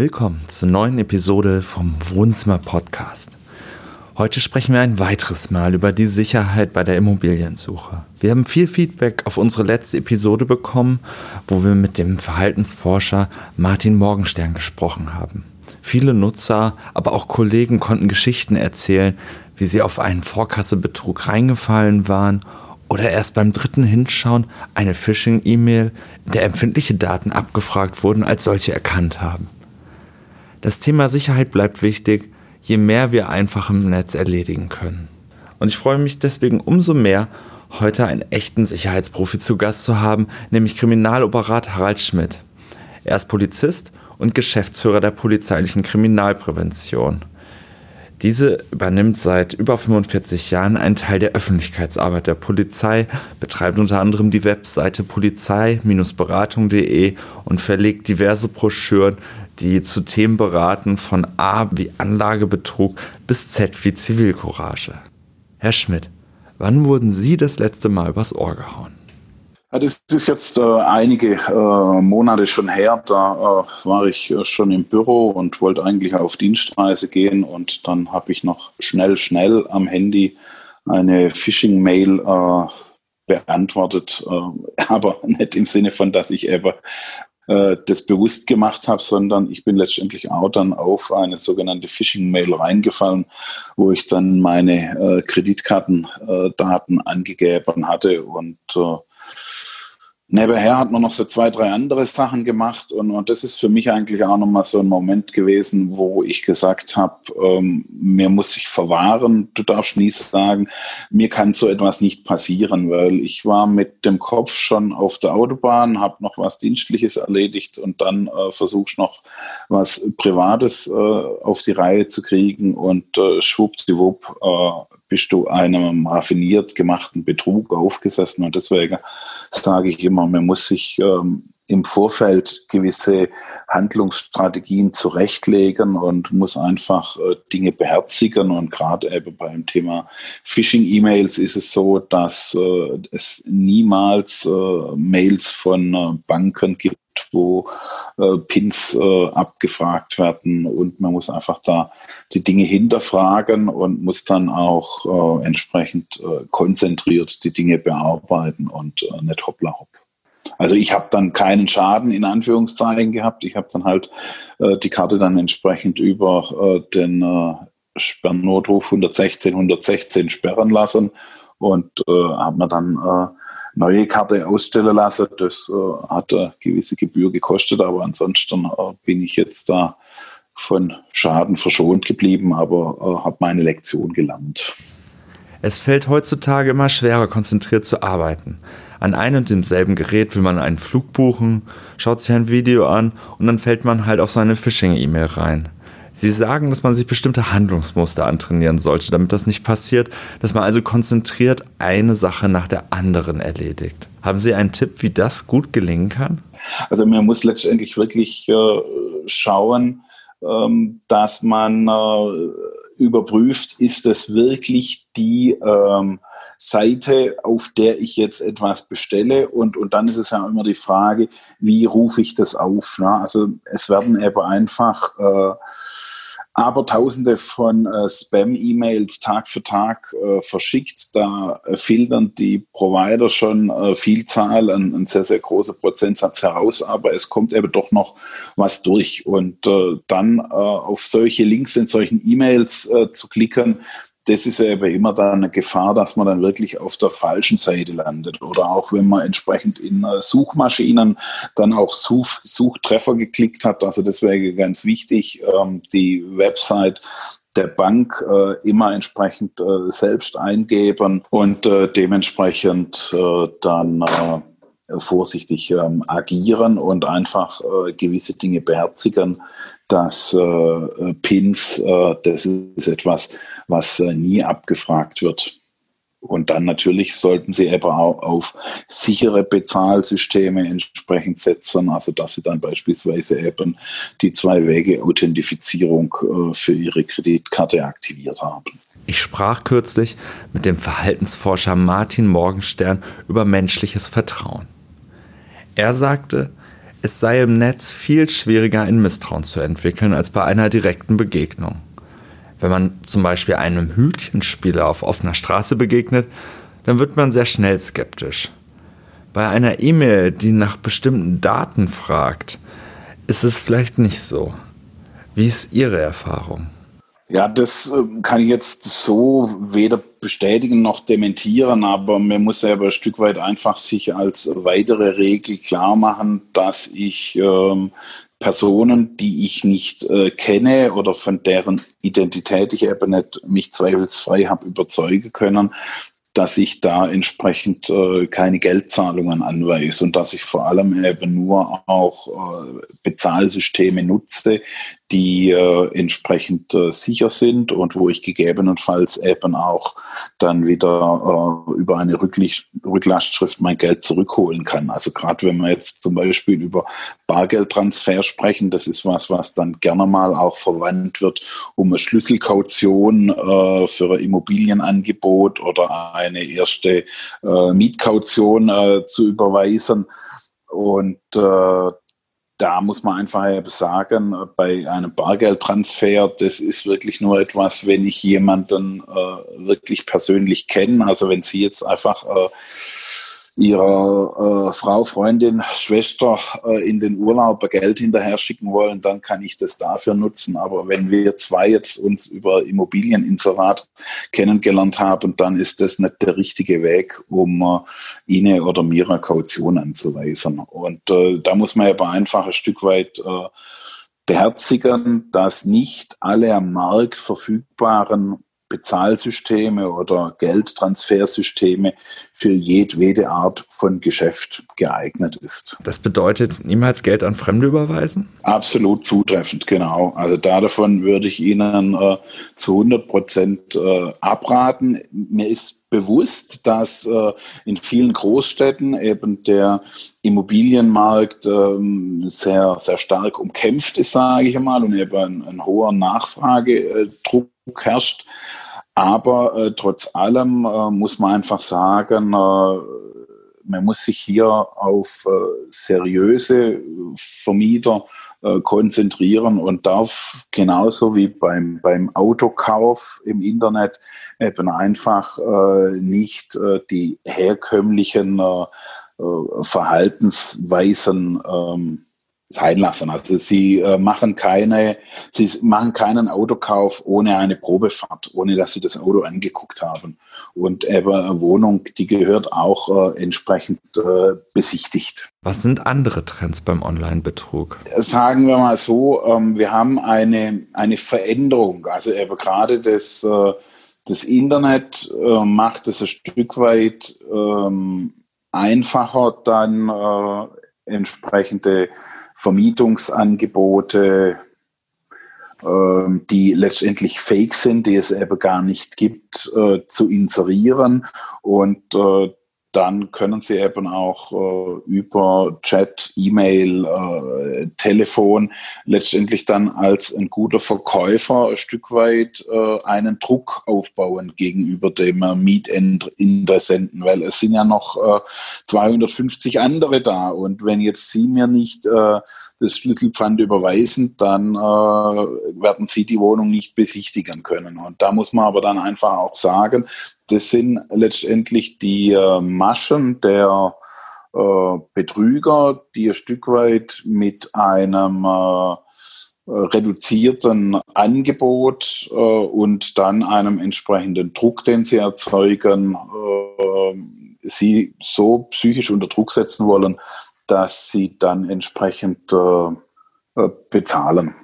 Willkommen zur neuen Episode vom Wohnzimmer Podcast. Heute sprechen wir ein weiteres Mal über die Sicherheit bei der Immobiliensuche. Wir haben viel Feedback auf unsere letzte Episode bekommen, wo wir mit dem Verhaltensforscher Martin Morgenstern gesprochen haben. Viele Nutzer, aber auch Kollegen konnten Geschichten erzählen, wie sie auf einen Vorkassebetrug reingefallen waren oder erst beim dritten Hinschauen eine Phishing-E-Mail, in der empfindliche Daten abgefragt wurden, als solche erkannt haben. Das Thema Sicherheit bleibt wichtig, je mehr wir einfach im Netz erledigen können. Und ich freue mich deswegen umso mehr, heute einen echten Sicherheitsprofi zu Gast zu haben, nämlich Kriminaloperat Harald Schmidt. Er ist Polizist und Geschäftsführer der polizeilichen Kriminalprävention. Diese übernimmt seit über 45 Jahren einen Teil der Öffentlichkeitsarbeit der Polizei, betreibt unter anderem die Webseite polizei-beratung.de und verlegt diverse Broschüren, die zu Themen beraten von A wie Anlagebetrug bis Z wie Zivilcourage. Herr Schmidt, wann wurden Sie das letzte Mal übers Ohr gehauen? Ja, das ist jetzt äh, einige äh, Monate schon her. Da äh, war ich äh, schon im Büro und wollte eigentlich auf Dienstreise gehen und dann habe ich noch schnell, schnell am Handy eine Phishing-Mail äh, beantwortet, äh, aber nicht im Sinne von, dass ich eben das bewusst gemacht habe, sondern ich bin letztendlich auch dann auf eine sogenannte Phishing-Mail reingefallen, wo ich dann meine Kreditkartendaten angegeben hatte und Nebenher hat man noch so zwei, drei andere Sachen gemacht und, und das ist für mich eigentlich auch nochmal so ein Moment gewesen, wo ich gesagt habe, ähm, mir muss ich verwahren, du darfst nie sagen, mir kann so etwas nicht passieren, weil ich war mit dem Kopf schon auf der Autobahn, habe noch was Dienstliches erledigt und dann äh, versuchst noch was Privates äh, auf die Reihe zu kriegen und äh, schwuppdiwupp äh, bist du einem raffiniert gemachten Betrug aufgesessen und deswegen sage ich immer, man muss sich ähm, im Vorfeld gewisse Handlungsstrategien zurechtlegen und muss einfach äh, Dinge beherzigen. Und gerade eben beim Thema Phishing-E-Mails ist es so, dass äh, es niemals äh, Mails von Banken gibt, wo Pins abgefragt werden und man muss einfach da die Dinge hinterfragen und muss dann auch entsprechend konzentriert die Dinge bearbeiten und nicht hoppla hopp. Also ich habe dann keinen Schaden in Anführungszeichen gehabt. Ich habe dann halt äh, die Karte dann entsprechend über den Sperrnotruf 116 116 sperren lassen und habe mir dann neue Karte ausstellen lassen. Das äh, hat eine gewisse Gebühr gekostet, aber ansonsten äh, bin ich jetzt da von Schaden verschont geblieben, aber äh, habe meine Lektion gelernt. Es fällt heutzutage immer schwerer, konzentriert zu arbeiten. An einem und demselben Gerät will man einen Flug buchen, schaut sich ein Video an und dann fällt man halt auf seine Phishing-E-Mail rein. Sie sagen, dass man sich bestimmte Handlungsmuster antrainieren sollte, damit das nicht passiert, dass man also konzentriert eine Sache nach der anderen erledigt. Haben Sie einen Tipp, wie das gut gelingen kann? Also man muss letztendlich wirklich äh, schauen, ähm, dass man äh, überprüft, ist das wirklich die ähm, Seite, auf der ich jetzt etwas bestelle. Und, und dann ist es ja immer die Frage, wie rufe ich das auf? Ne? Also es werden eben einfach äh, aber tausende von äh, Spam-E-Mails Tag für Tag äh, verschickt. Da äh, filtern die Provider schon äh, Vielzahl, ein, ein, sehr, sehr großer Prozentsatz heraus, aber es kommt eben doch noch was durch. Und äh, dann äh, auf solche Links in solchen E-Mails zu klicken, das ist ja eben immer dann eine Gefahr, dass man dann wirklich auf der falschen Seite landet. Oder auch wenn man entsprechend in äh, Suchmaschinen dann auch Such Suchtreffer geklickt hat. Also deswegen ganz wichtig, ähm, die Website der Bank äh, immer entsprechend äh, selbst eingeben und äh, dementsprechend äh, dann äh, vorsichtig ähm, agieren und einfach gewisse Dinge beherzigen, dass äh, Pins, das ist etwas, was äh, nie abgefragt wird. Und dann natürlich sollten Sie eben auch auf sichere Bezahlsysteme entsprechend setzen, also dass Sie dann beispielsweise eben die Zwei-Wege-Authentifizierung äh, für Ihre Kreditkarte aktiviert haben. Ich sprach kürzlich mit dem Verhaltensforscher Martin Morgenstern über menschliches Vertrauen. Er sagte, Es sei im Netz viel schwieriger, ein Misstrauen zu entwickeln als bei einer direkten Begegnung. Wenn man zum Beispiel einem Hütchenspieler auf offener Straße begegnet, dann wird man sehr schnell skeptisch. Bei einer E-Mail, die nach bestimmten Daten fragt, ist es vielleicht nicht so. Wie ist Ihre Erfahrung? Ja, das ähm, kann ich jetzt so weder bestätigen noch dementieren, aber man muss ja ein Stück weit einfach sich als weitere Regel klar machen, dass ich ähm, Personen, die ich nicht äh, kenne oder von deren Identität ich eben nicht mich zweifelsfrei habe überzeugen können, dass ich da entsprechend äh, keine Geldzahlungen anweise und dass ich vor allem eben nur auch äh, Bezahlsysteme nutze, die äh, entsprechend äh, sicher sind und wo ich gegebenenfalls eben auch dann wieder äh, über eine Rücklicht, Rücklastschrift mein Geld zurückholen kann. Also gerade wenn wir jetzt zum Beispiel über Bargeldtransfer sprechen, das ist was, was dann gerne mal auch verwandt wird, um eine Schlüsselkaution äh, für ein Immobilienangebot oder eine erste äh, Mietkaution äh, zu überweisen. Und äh, da muss man einfach sagen, bei einem Bargeldtransfer, das ist wirklich nur etwas, wenn ich jemanden äh, wirklich persönlich kenne. Also wenn Sie jetzt einfach äh, ihrer äh, Frau, Freundin, Schwester äh, in den Urlaub Geld hinterher schicken wollen, dann kann ich das dafür nutzen. Aber wenn wir zwei jetzt uns über Immobilieninserat kennengelernt haben, dann ist das nicht der richtige Weg, um äh, Ihnen oder mir eine Kaution anzuweisen. Und äh, da muss man aber einfach ein Stück weit äh, beherzigen, dass nicht alle am Markt verfügbaren Bezahlsysteme oder Geldtransfersysteme für jedwede Art von Geschäft geeignet ist. Das bedeutet niemals Geld an Fremde überweisen? Absolut zutreffend, genau. Also da davon würde ich Ihnen äh, zu 100 Prozent äh, abraten. Mir ist bewusst, dass äh, in vielen Großstädten eben der Immobilienmarkt ähm, sehr, sehr stark umkämpft ist, sage ich mal, und eben ein, ein hoher Nachfragedruck herrscht. Aber äh, trotz allem äh, muss man einfach sagen, äh, man muss sich hier auf äh, seriöse Vermieter äh, konzentrieren und darf genauso wie beim, beim Autokauf im Internet eben einfach nicht die herkömmlichen Verhaltensweisen ähm, sein lassen. Also sie äh, machen keine, sie machen keinen Autokauf ohne eine Probefahrt, ohne dass sie das Auto angeguckt haben. Und eben eine Wohnung, die gehört auch äh, entsprechend äh, besichtigt. Was sind andere Trends beim Online-Betrug? Sagen wir mal so, ähm, wir haben eine, eine Veränderung. Also eben gerade das, äh, das Internet äh, macht es ein Stück weit ähm, einfacher, dann äh, entsprechende Vermietungsangebote, ähm, die letztendlich fake sind, die es eben gar nicht gibt, äh, zu inserieren. Und äh, dann können Sie eben auch äh, über Chat, E-Mail, äh, Telefon letztendlich dann als ein guter Verkäufer ein Stück weit äh, einen Druck aufbauen gegenüber dem äh, Mietinteressenten, weil es sind ja noch 250 äh, andere da und wenn jetzt Sie mir nicht äh, das Schlüsselpfand überweisen, dann werden Sie die Wohnung nicht besichtigen können. Und da muss man aber dann einfach auch sagen, das sind letztendlich die äh, Maschen der äh, Betrüger, die ein Stück weit mit einem äh, reduzierten Angebot und dann einem entsprechenden Druck, den sie erzeugen, sie so psychisch unter Druck setzen wollen, dass sie dann entsprechend bezahlen.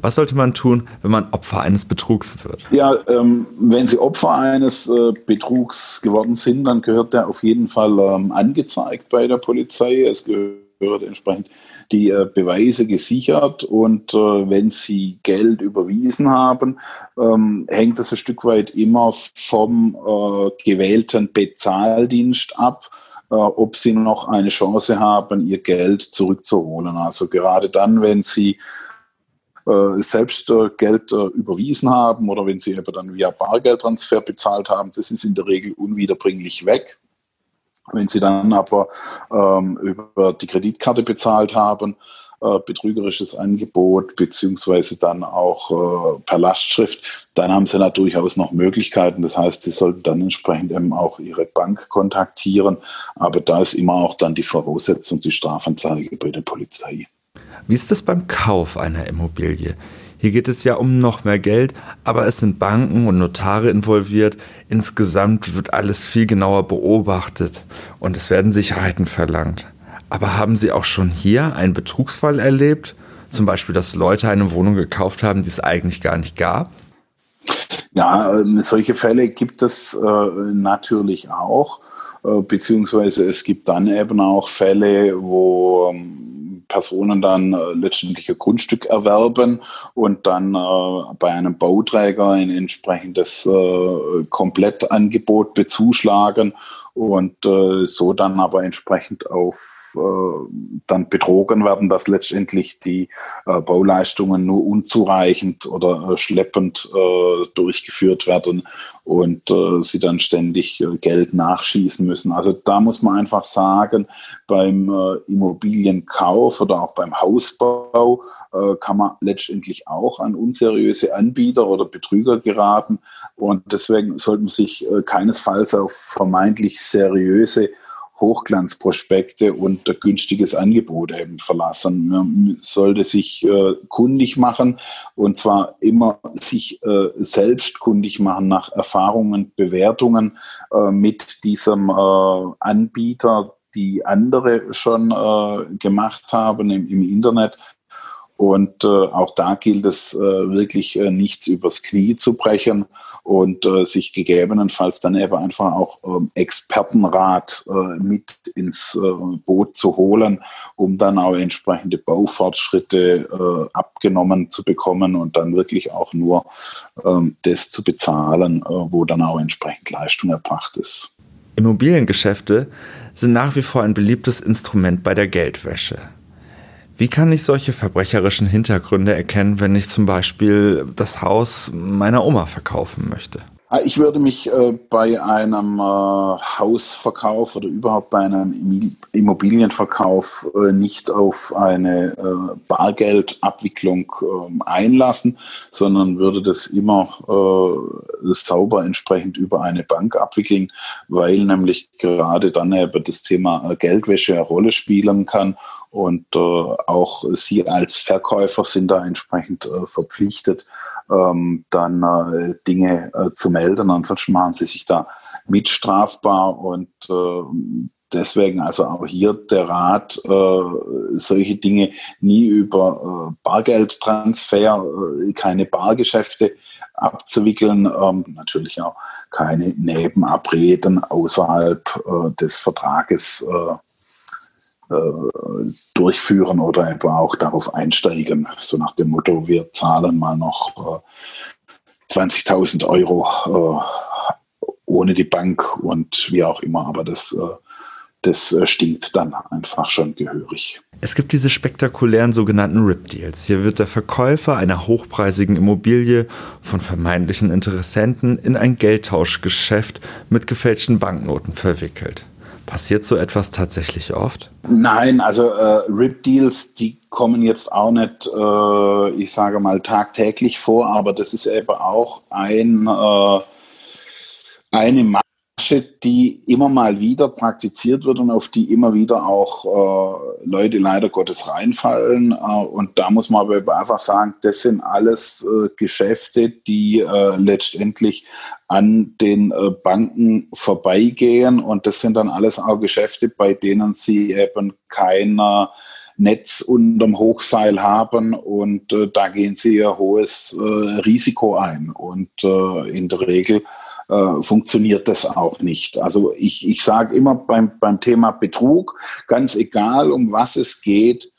Was sollte man tun, wenn man Opfer eines Betrugs wird? Ja, ähm, wenn Sie Opfer eines äh, Betrugs geworden sind, dann gehört der auf jeden Fall ähm, angezeigt bei der Polizei. Es gehört entsprechend die äh, Beweise gesichert und äh, wenn Sie Geld überwiesen haben, ähm, hängt das ein Stück weit immer vom äh, gewählten Bezahldienst ab äh, ob sie noch eine Chance haben, ihr Geld zurückzuholen. Also gerade dann, wenn sie selbst äh, Geld äh, überwiesen haben oder wenn sie eben dann via Bargeldtransfer bezahlt haben, das ist in der Regel unwiederbringlich weg. Wenn Sie dann aber ähm, über die Kreditkarte bezahlt haben, äh, betrügerisches Angebot, beziehungsweise dann auch äh, per Lastschrift, dann haben Sie da durchaus noch Möglichkeiten. Das heißt, Sie sollten dann entsprechend eben auch Ihre Bank kontaktieren. Aber da ist immer auch dann die Voraussetzung, die Strafanzeige bei der Polizei. Wie ist das beim Kauf einer Immobilie? Hier geht es ja um noch mehr Geld, aber es sind Banken und Notare involviert. Insgesamt wird alles viel genauer beobachtet und es werden Sicherheiten verlangt. Aber haben Sie auch schon hier einen Betrugsfall erlebt? Zum Beispiel, dass Leute eine Wohnung gekauft haben, die es eigentlich gar nicht gab? Ja, ähm, solche Fälle gibt es äh, natürlich auch, äh, beziehungsweise es gibt dann eben auch Fälle, wo ähm, Personen dann äh, letztendlich ein Grundstück erwerben und dann äh, bei einem Bauträger ein entsprechendes äh, Komplettangebot bezuschlagen und äh, so dann aber entsprechend auf äh, dann betrogen werden, dass letztendlich die äh, Bauleistungen nur unzureichend oder äh, schleppend äh, durchgeführt werden und äh, sie dann ständig Geld nachschießen müssen. Also da muss man einfach sagen, beim Immobilienkauf oder auch beim Hausbau kann man letztendlich auch an unseriöse Anbieter oder Betrüger geraten. Und deswegen sollte man sich keinesfalls auf vermeintlich seriöse Hochglanzprospekte und günstiges Angebot eben verlassen. Man sollte sich äh, kundig machen und zwar immer sich äh, selbst kundig machen nach Erfahrungen, Bewertungen äh, mit diesem äh, Anbieter, die andere schon äh, gemacht haben im, im Internet und äh, auch da gilt es äh, wirklich äh, nichts übers Knie zu brechen und äh, sich gegebenenfalls dann eben einfach auch ähm, Expertenrat äh, mit ins äh, Boot zu holen, um dann auch entsprechende Baufortschritte äh, abgenommen zu bekommen und dann wirklich auch nur ähm, das zu bezahlen, äh, wo dann auch entsprechend Leistung erbracht ist. Immobiliengeschäfte sind nach wie vor ein beliebtes Instrument bei der Geldwäsche. Wie kann ich solche verbrecherischen Hintergründe erkennen, wenn ich zum Beispiel das Haus meiner Oma verkaufen möchte? Ah, ich würde mich äh, bei einem äh, Hausverkauf oder überhaupt bei einem Immobilienverkauf äh, nicht auf eine äh, Bargeldabwicklung ähm, einlassen, sondern würde das immer äh, sauber entsprechend über eine Bank abwickeln, weil nämlich gerade dann eben das Thema äh, Geldwäsche eine Rolle spielen kann und auch Sie als Verkäufer sind da entsprechend verpflichtet, ähm, dann äh, Dinge äh, zu melden. Ansonsten machen Sie sich da mitstrafbar und äh, deswegen also auch hier der Rat, äh, solche Dinge nie über äh, Bargeldtransfer, äh, keine Bargeschäfte abzuwickeln, ähm, natürlich auch keine Nebenabreden außerhalb des Vertrages durchführen oder etwa auch darauf einsteigen. So nach dem Motto, wir zahlen mal noch äh, 20.000 Euro äh, ohne die Bank und wie auch immer. Aber das, äh, das äh, stinkt dann einfach schon gehörig. Es gibt diese spektakulären sogenannten RIP-Deals. Hier wird der Verkäufer einer hochpreisigen Immobilie von vermeintlichen Interessenten in ein Geldtauschgeschäft mit gefälschten Banknoten verwickelt. Passiert so etwas tatsächlich oft? Nein, also äh, RIP-Deals, die kommen jetzt auch nicht, äh, ich sage mal, tagtäglich vor, aber das ist eben auch ein, äh, eine Masche, die immer mal wieder praktiziert wird und auf die immer wieder auch äh, Leute leider Gottes reinfallen. Äh, und da muss man aber einfach sagen, das sind alles äh, Geschäfte, die letztendlich an den äh, Banken vorbeigehen. Und das sind dann alles auch Geschäfte, bei denen sie eben kein Netz unterm Hochseil haben und äh, da gehen sie ihr hohes äh, Risiko ein. Und äh, in der Regel äh, funktioniert das auch nicht. Also ich, ich sage immer beim, beim Thema Betrug, ganz egal um was es geht,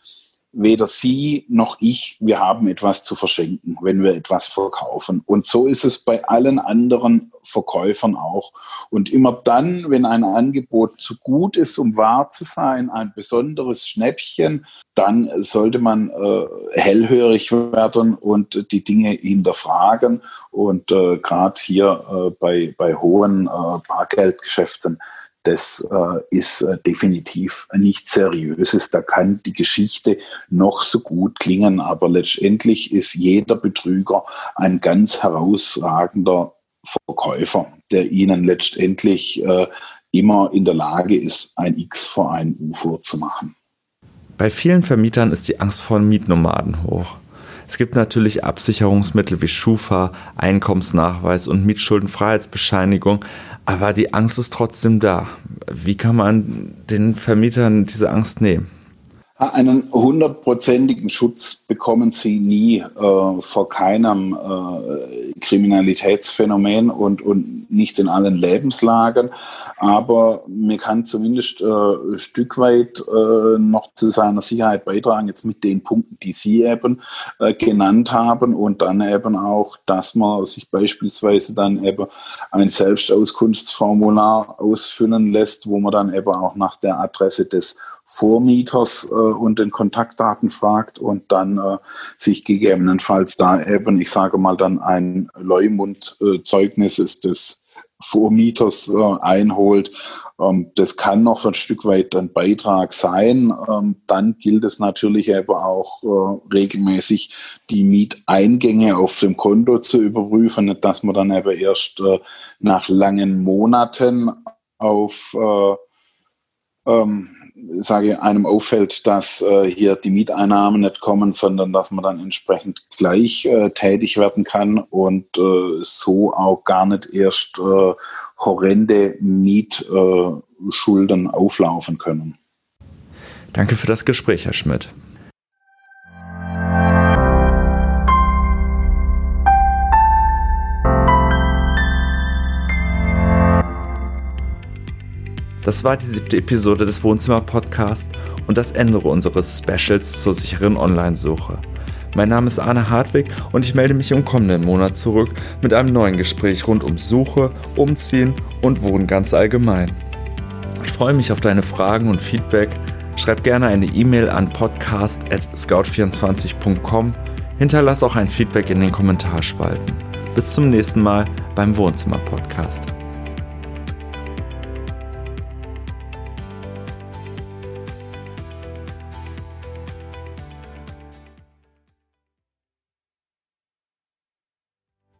weder Sie noch ich, wir haben etwas zu verschenken, wenn wir etwas verkaufen. Und so ist es bei allen anderen Verkäufern auch. Und immer dann, wenn ein Angebot zu gut ist, um wahr zu sein, ein besonderes Schnäppchen, dann sollte man äh, hellhörig werden und die Dinge hinterfragen. Und äh, gerade hier äh, bei, bei hohen äh, Bargeldgeschäften, das äh, ist äh, definitiv nichts Seriöses. Da kann die Geschichte noch so gut klingen, aber letztendlich ist jeder Betrüger ein ganz herausragender Verkäufer, der ihnen letztendlich äh, immer in der Lage ist, ein X vor ein U vorzumachen. Bei vielen Vermietern ist die Angst vor Mietnomaden hoch. Es gibt natürlich Absicherungsmittel wie Schufa, Einkommensnachweis und Mietschuldenfreiheitsbescheinigung, aber die Angst ist trotzdem da. Wie kann man den Vermietern diese Angst nehmen? Einen hundertprozentigen Schutz bekommen sie nie äh, vor keinem äh, Kriminalitätsphänomen und, und nicht in allen Lebenslagen. Aber mir kann zumindest äh, ein Stück weit äh, noch zu seiner Sicherheit beitragen, jetzt mit den Punkten, die Sie eben äh, genannt haben und dann eben auch, dass man sich beispielsweise dann eben ein Selbstauskunftsformular ausfüllen lässt, wo man dann eben auch nach der Adresse des Vormieters äh, und den Kontaktdaten fragt und dann äh, sich gegebenenfalls da eben, ich sage mal, dann ein Leumundzeugnis äh, des Vormieters äh, einholt. Ähm, das kann noch ein Stück weit ein Beitrag sein. Ähm, dann gilt es natürlich eben auch äh, regelmäßig die Mieteingänge auf dem Konto zu überprüfen, dass man dann eben erst äh, nach langen Monaten auf äh, ähm, sage einem auffällt, dass äh, hier die Mieteinnahmen nicht kommen, sondern dass man dann entsprechend gleich äh, tätig werden kann und äh, so auch gar nicht erst äh, horrende Mietschulden auflaufen können. Danke für das Gespräch, Herr Schmidt. Das war die siebte Episode des Wohnzimmer Podcasts und das Ende unseres Specials zur sicheren Online-Suche. Mein Name ist Arne Hartwig und ich melde mich im kommenden Monat zurück mit einem neuen Gespräch rund um Suche, Umziehen und Wohnen ganz allgemein. Ich freue mich auf deine Fragen und Feedback. Schreib gerne eine E-Mail an podcast.scout24.com. Hinterlass auch ein Feedback in den Kommentarspalten. Bis zum nächsten Mal beim Wohnzimmer Podcast.